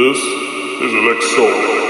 This is Alexo.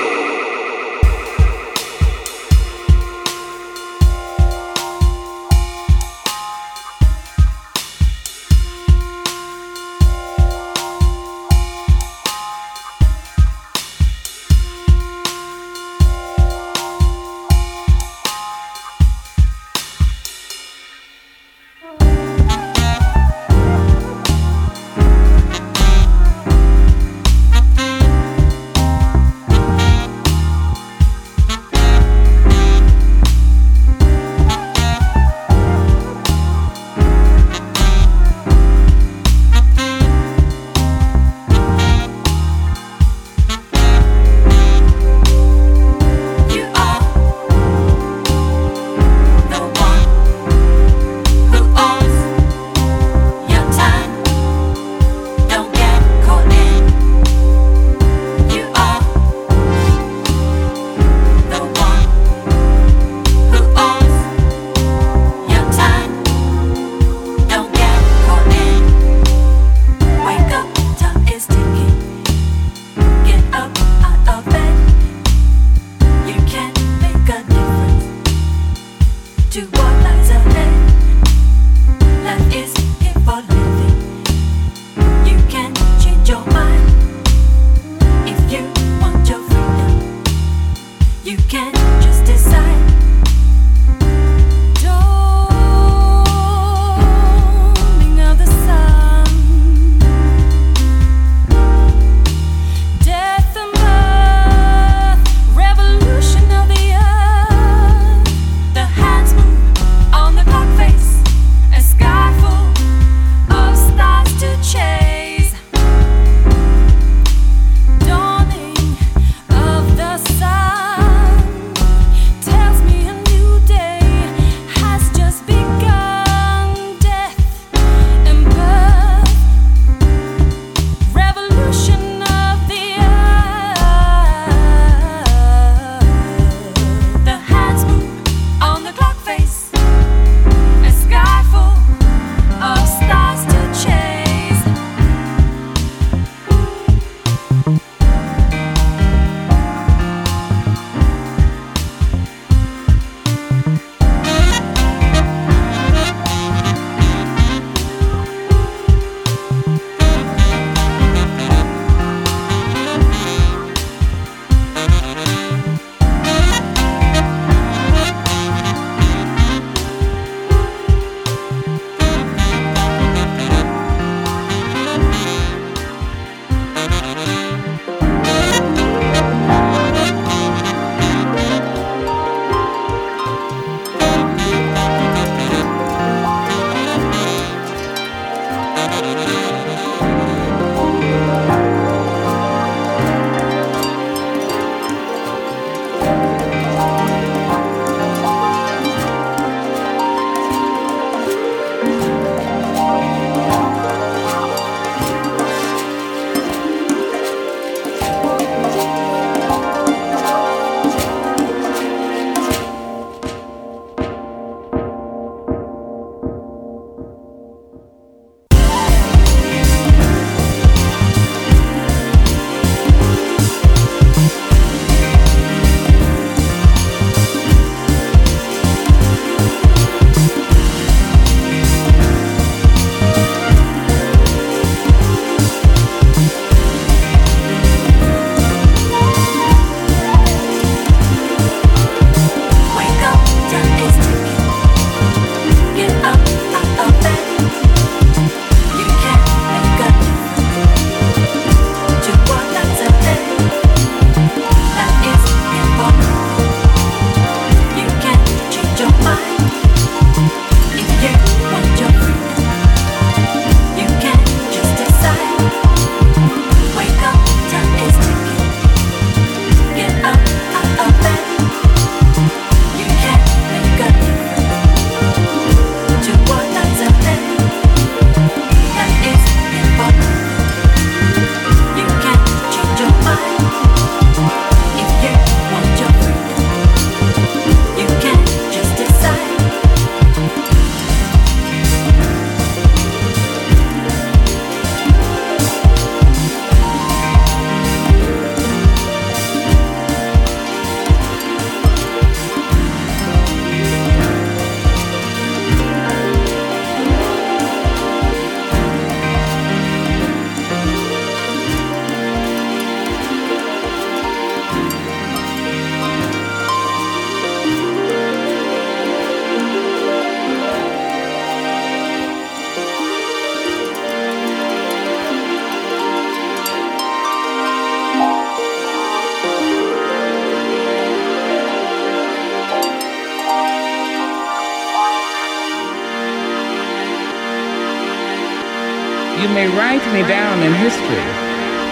May write me down in history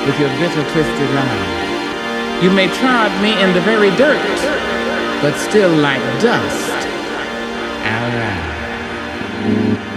with your bitter, twisted lies. You may trod me in the very dirt, but still like dust, I'll rise.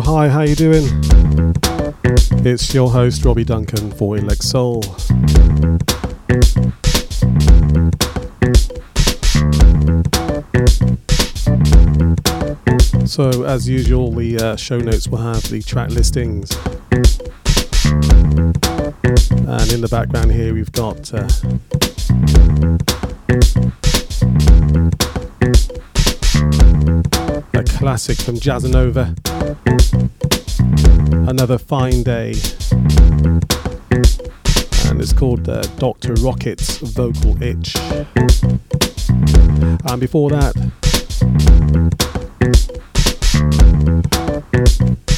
Hi, how you doing? It's your host Robbie Duncan for ElecSoul. So as usual, the uh, show notes will have the track listings. And in the background here, we've got uh, a classic from Jazzanova another fine day. And it's called uh, Dr. Rockit's Vocal Itch. And before that,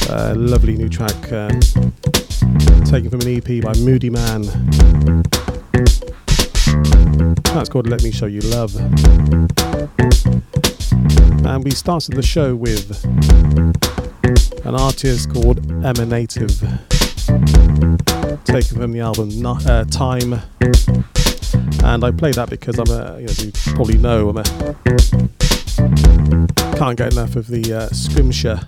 a lovely new track uh, taken from an EP by Moodymann. That's called Let Me Show You Love. And we started the show with an artist called Emanative, taken from the album uh, Time. And I play that because I'm a, you, know, you probably know, I'm a, can't get enough of the uh, Scrimshire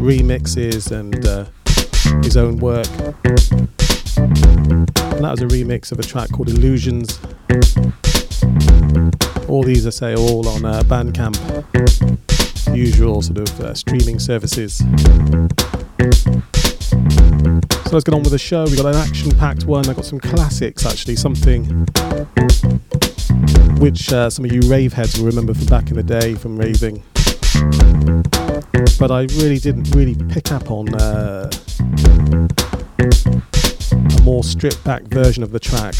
remixes and uh, his own work. And that was a remix of a track called Illusions. All these, I say, all on uh, Bandcamp usual sort of uh, streaming services. So let's get on with the show. We've got an action packed one. I've got some classics actually, something which uh, some of you rave heads will remember from back in the day from raving. But I really didn't really pick up on uh, a more stripped back version of the track.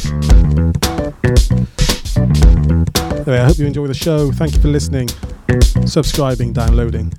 Anyway, I hope you enjoy the show. Thank you for listening subscribing, downloading.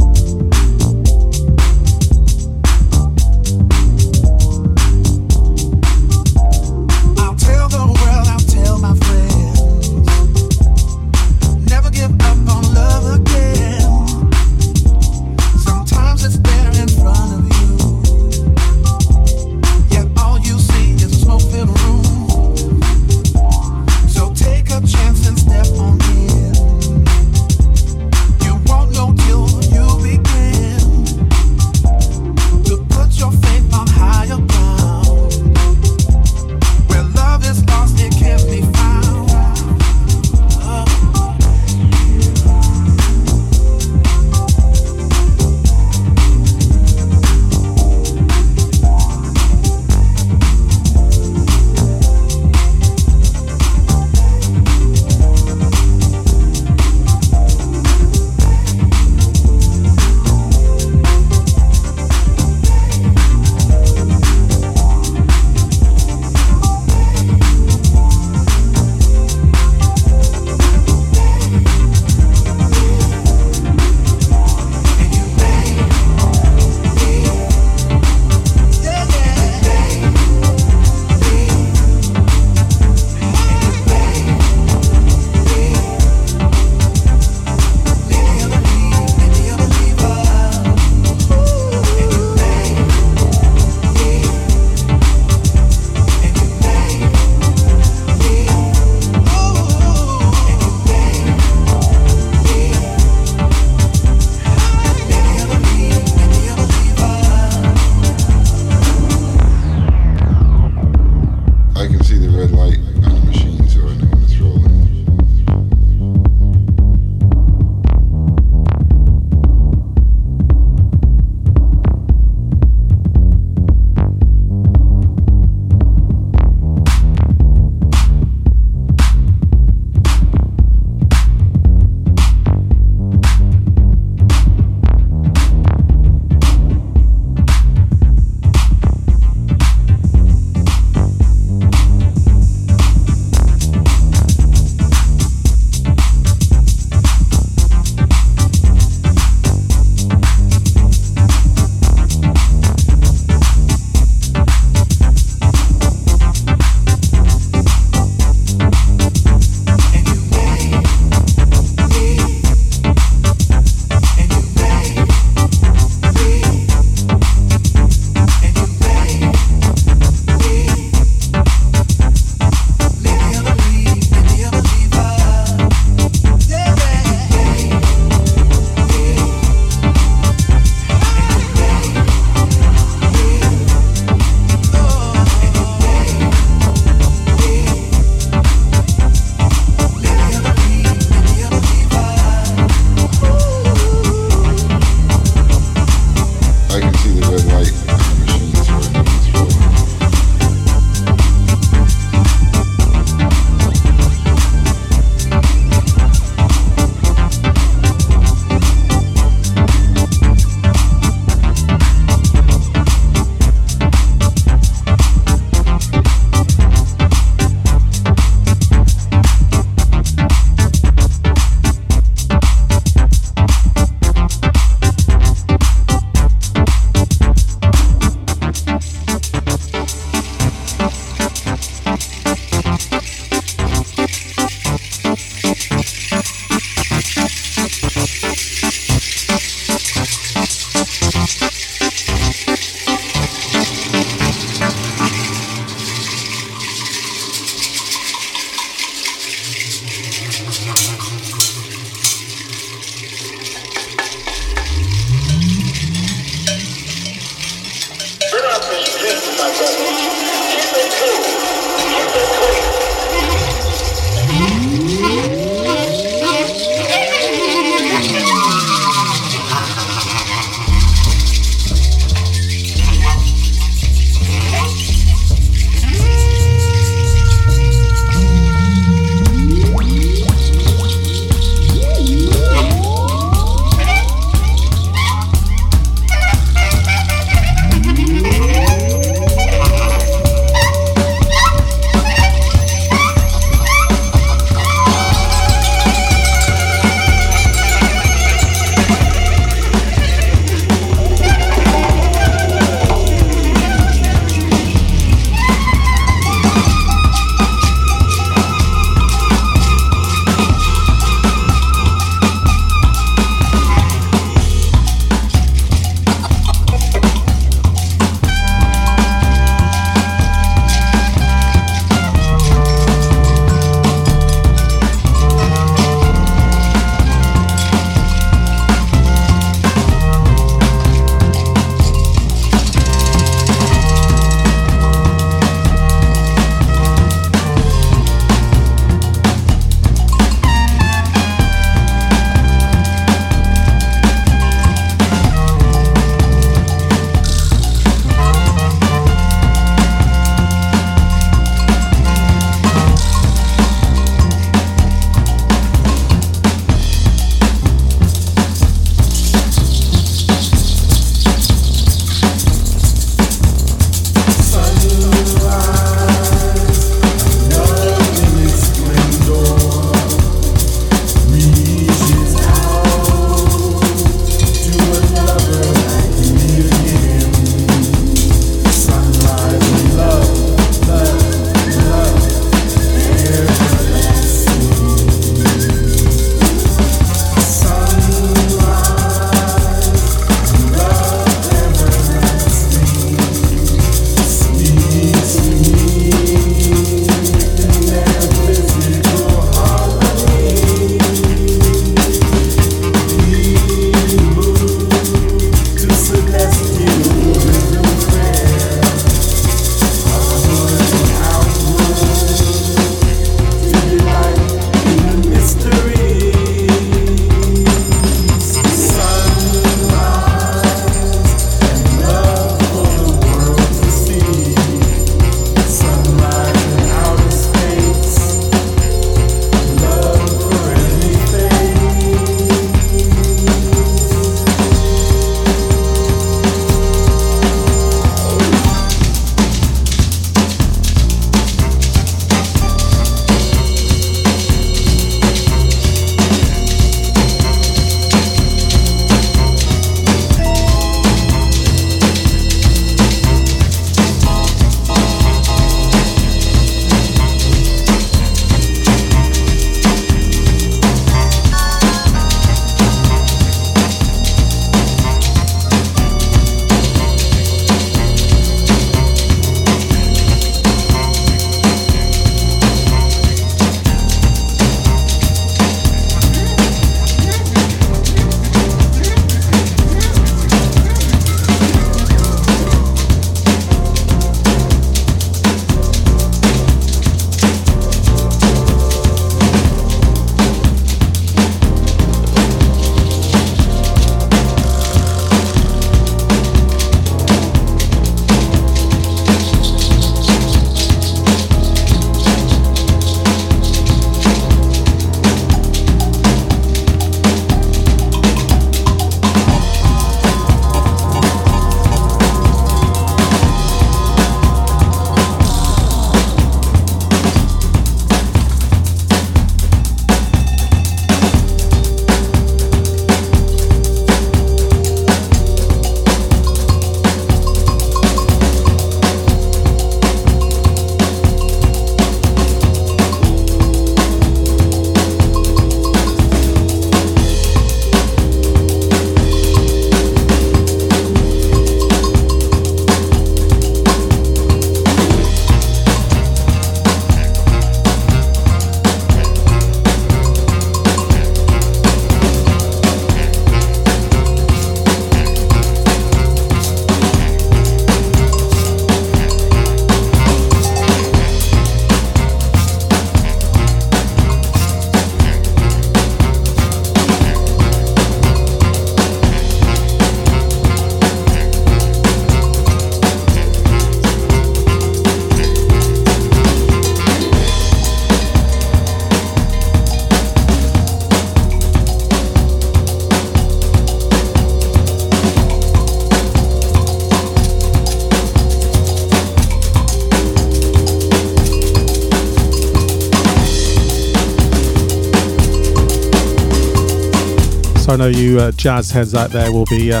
Know you uh, jazz heads out there will be uh,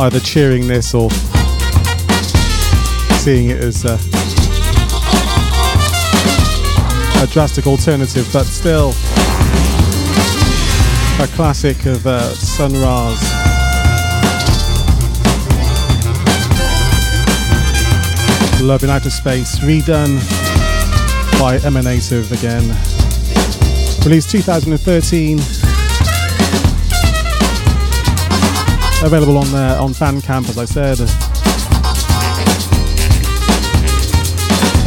either cheering this or seeing it as uh, a drastic alternative, but still a classic of uh, Sun Ra's. Love in Outer Space, redone by Emanative again. Released 2013. Available on uh, on Bandcamp, as I said.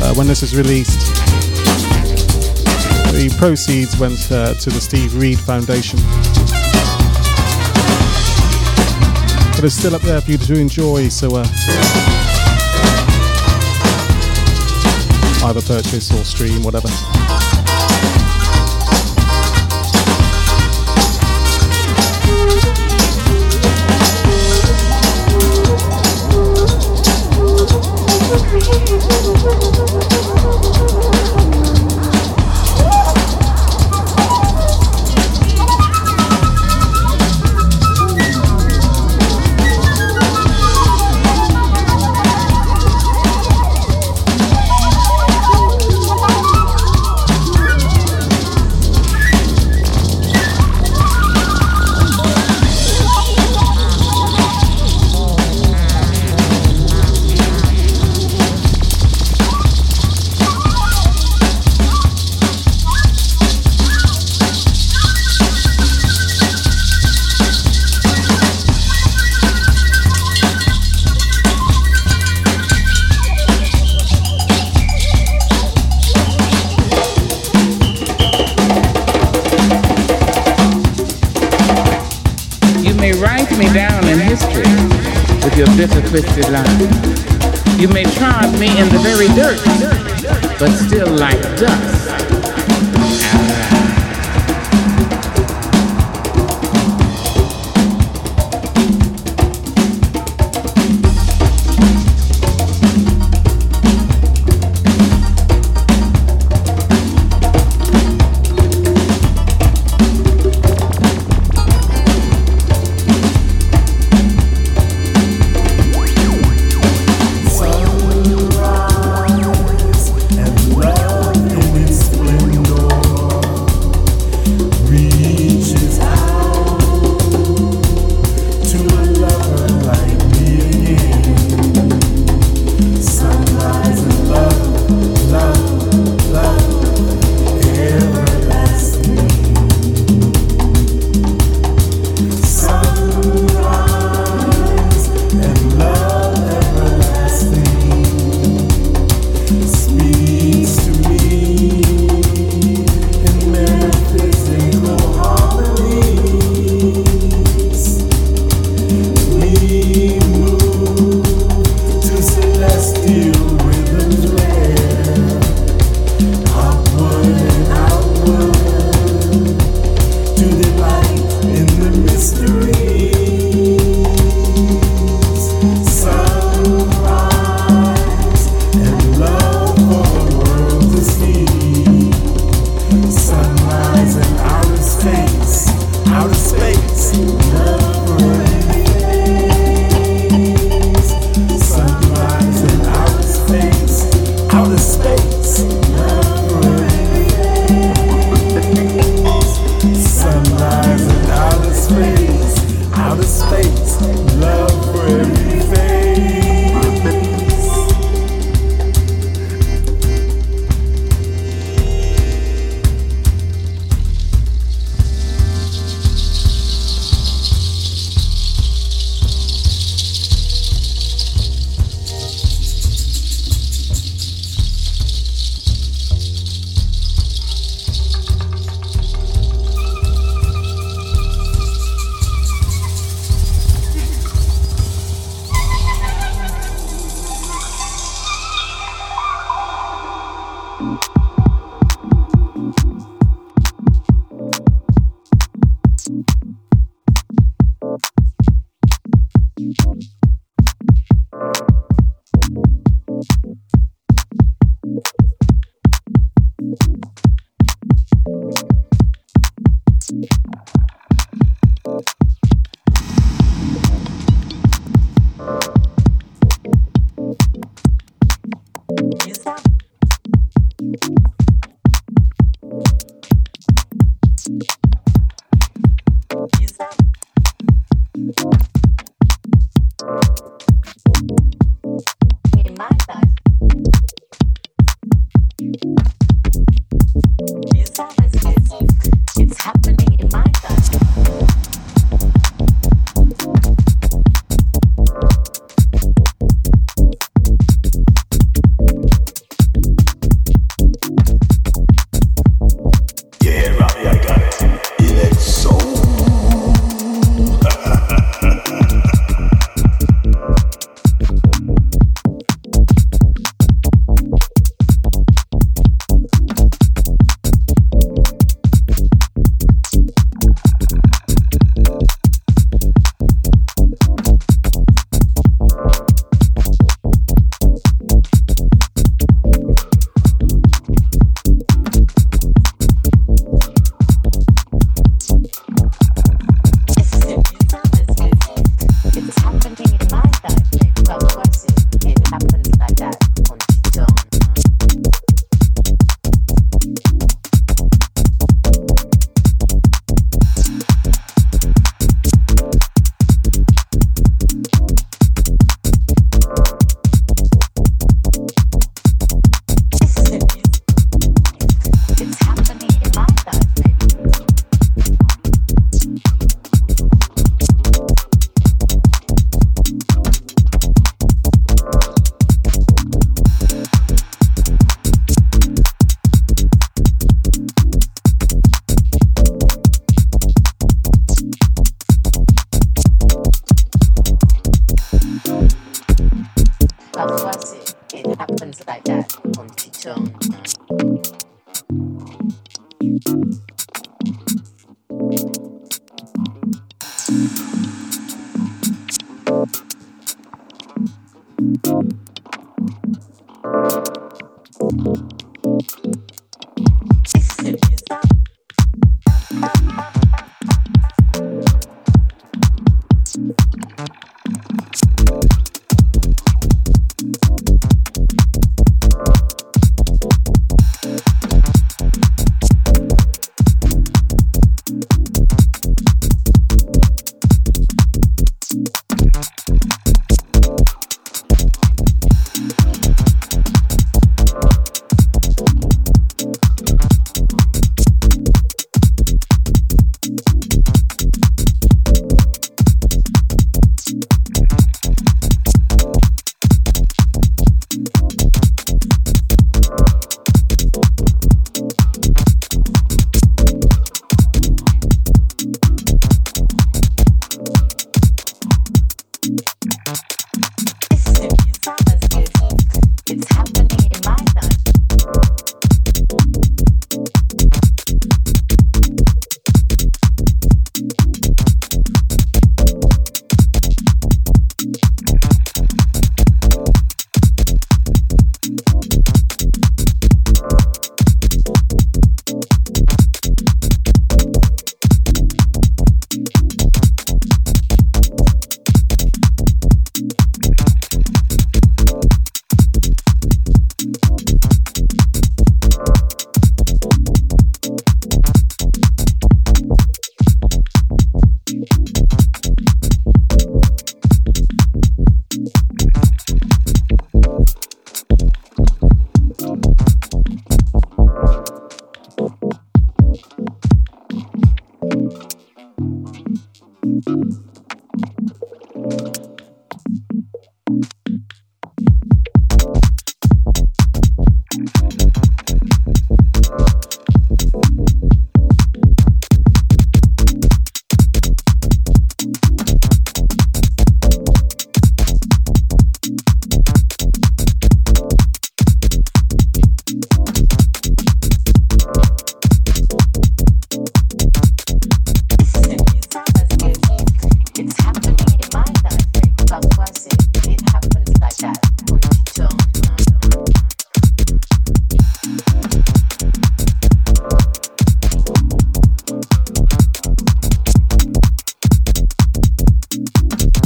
Uh, when this is released, the proceeds went uh, to the Steve Reid Foundation. But it's still up there for you to enjoy, so uh, either purchase or stream, whatever.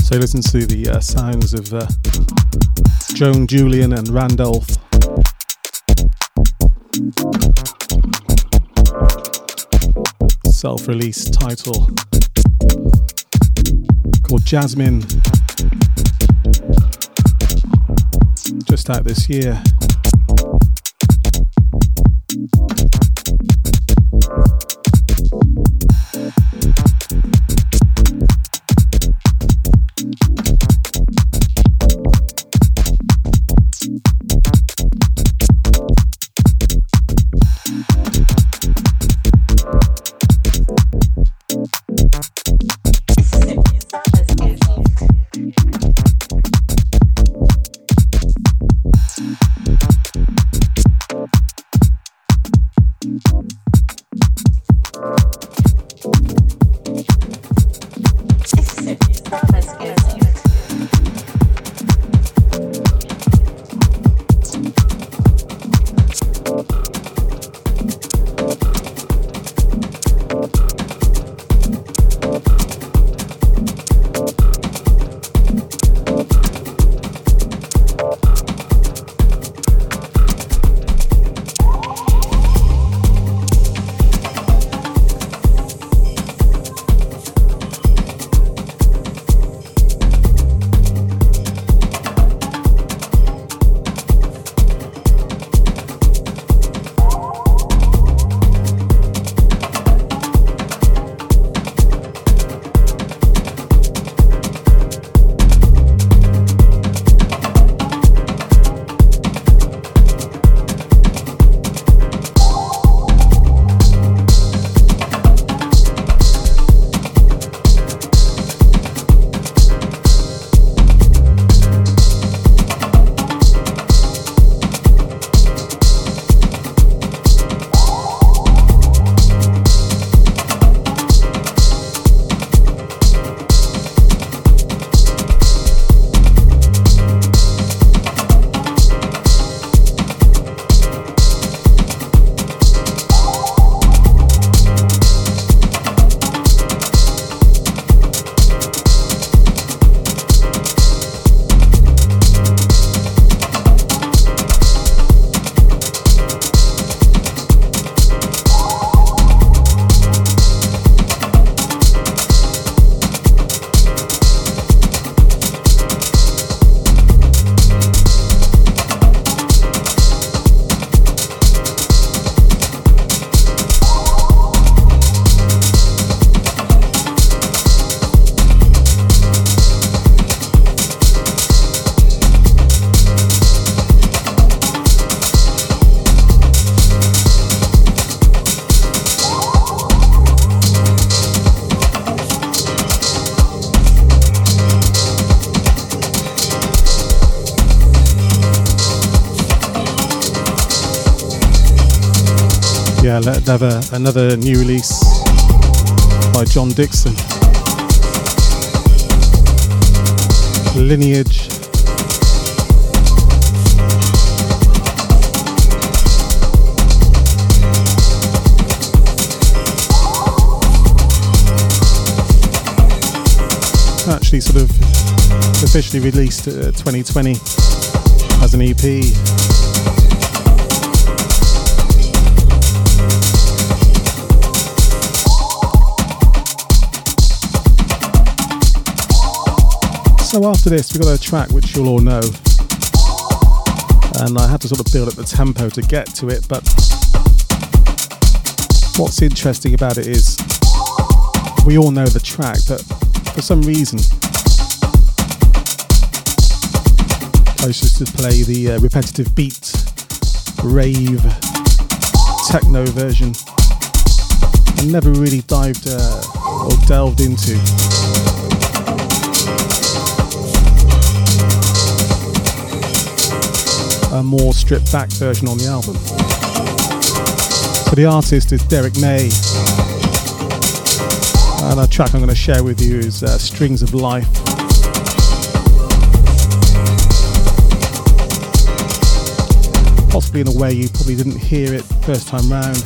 Listen to the uh, sounds of uh, Joan Julian and Randolph. Self release title called Jazzmin. Just out this year. Another another new release by Jon Dixon. Lineage. Actually, sort of officially released uh, 2020 as an EP. So after this, we got a track which you'll all know, and I had to sort of build up the tempo to get to it. But what's interesting about it is we all know the track, but for some reason, chose just to play the uh, repetitive beat, rave, techno version. I never really dived uh, or delved into. A more stripped back version on the album. So the artist is Derrick May. And a track I'm going to share with you is uh, Strings of Life. Possibly in a way you probably didn't hear it first time round.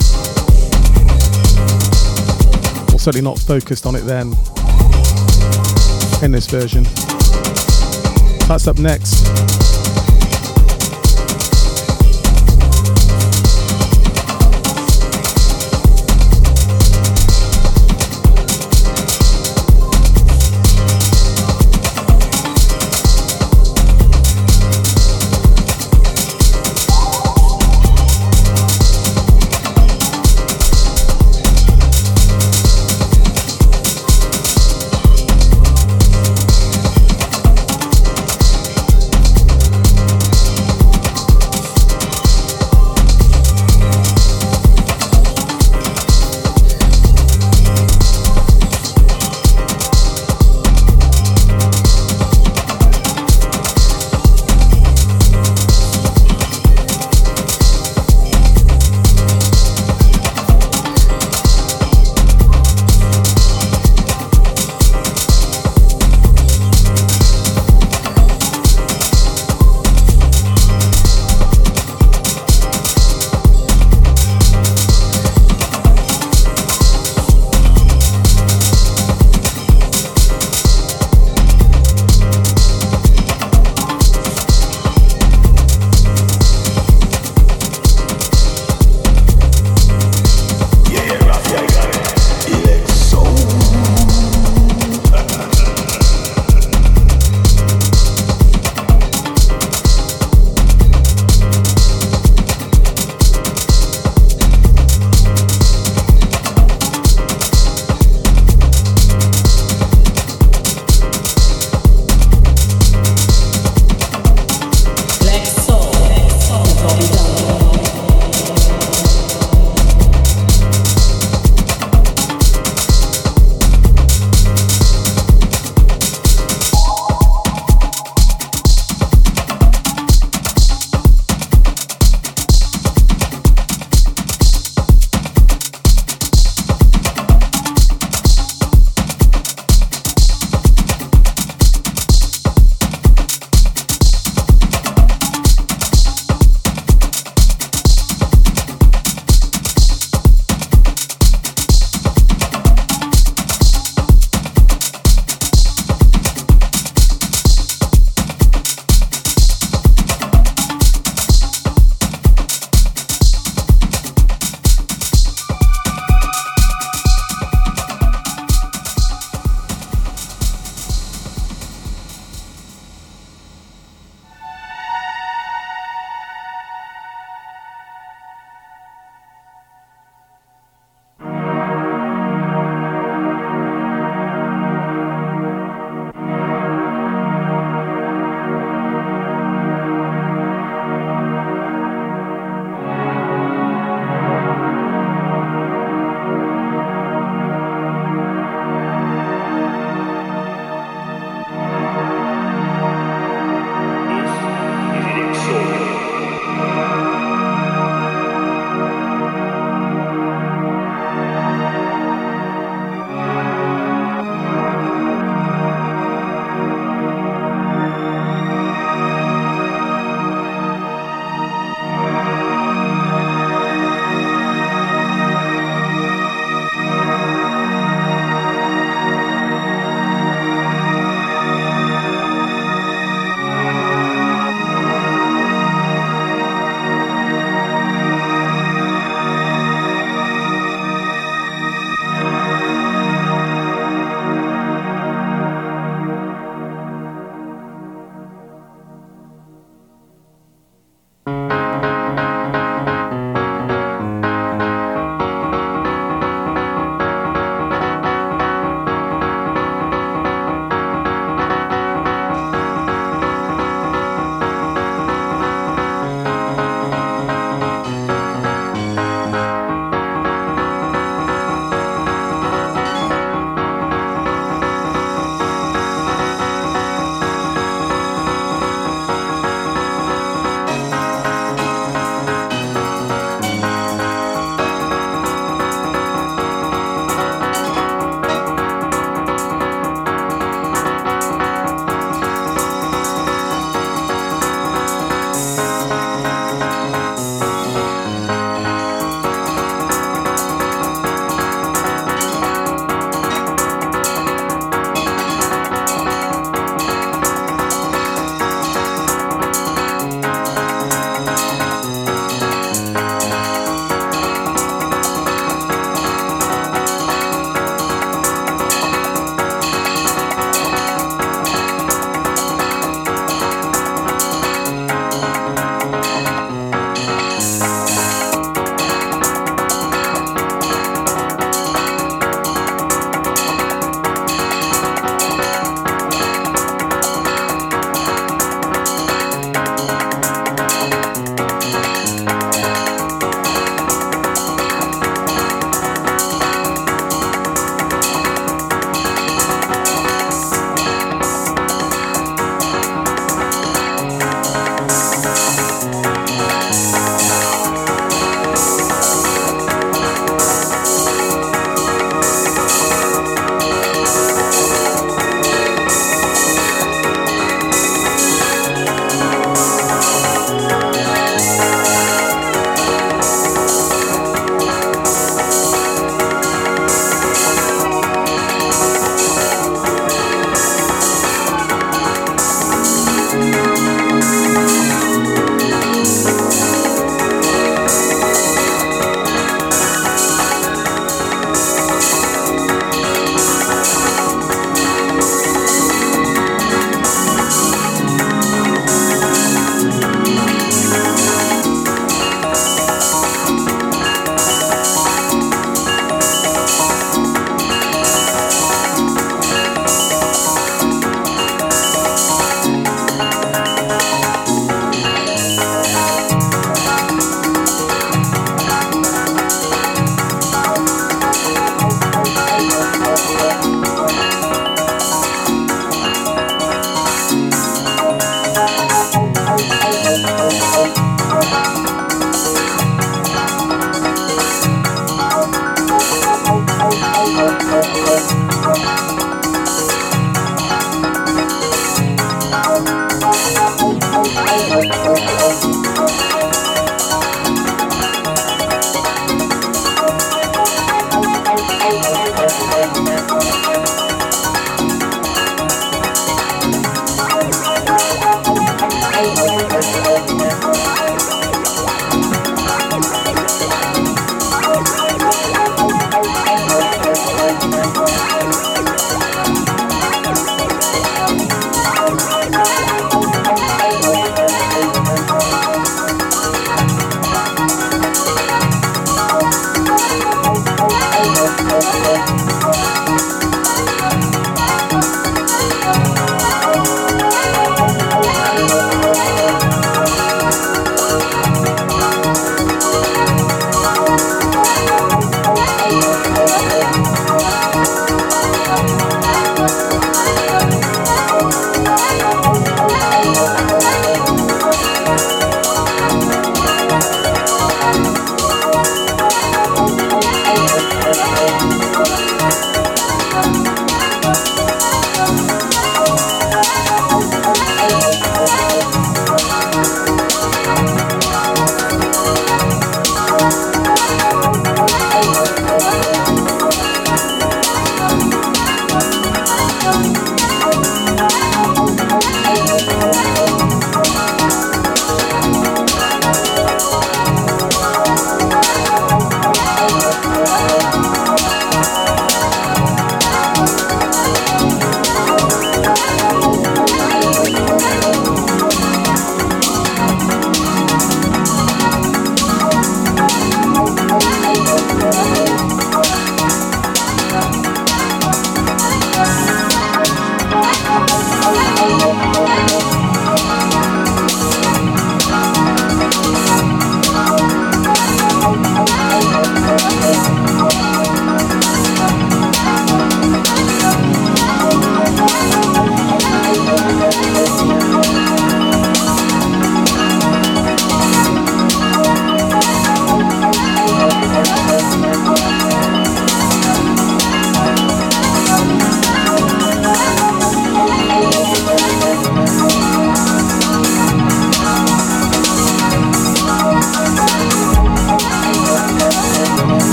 Or certainly not focused on it then in this version. That's up next.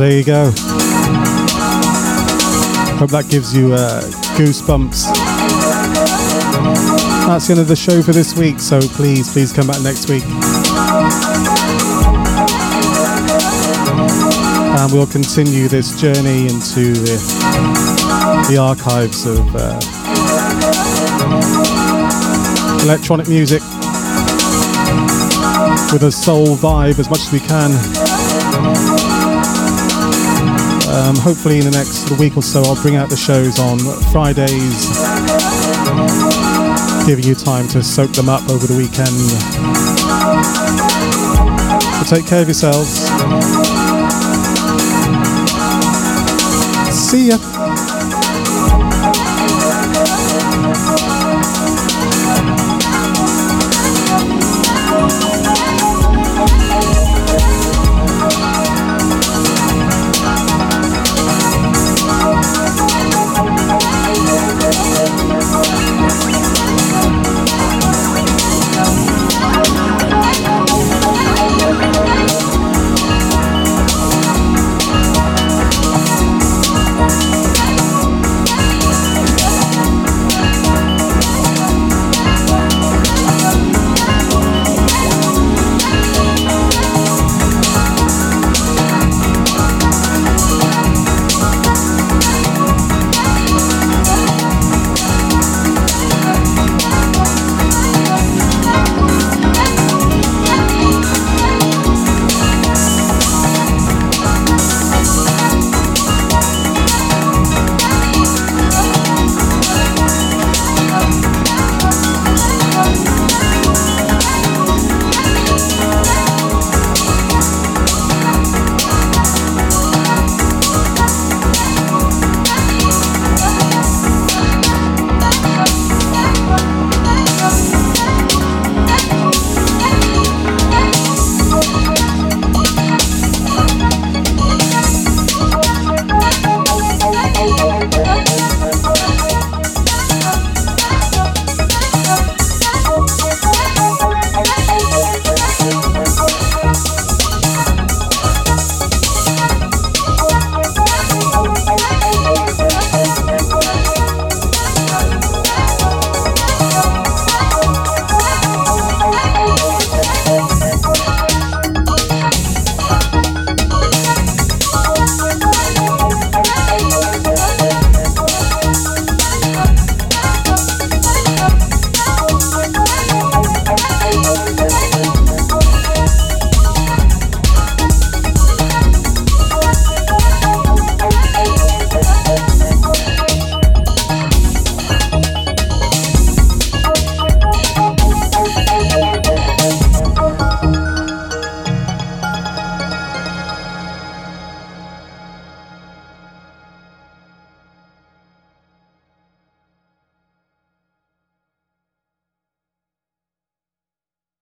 There you go. Hope that gives you uh, goosebumps. That's the end of the show for this week, so please, please come back next week. And we'll continue this journey into the, the archives of uh, electronic music with a soul vibe as much as we can. Um, hopefully, in the next week or so, I'll bring out the shows on Fridays, giving you time to soak them up over the weekend. So take care of yourselves. See ya.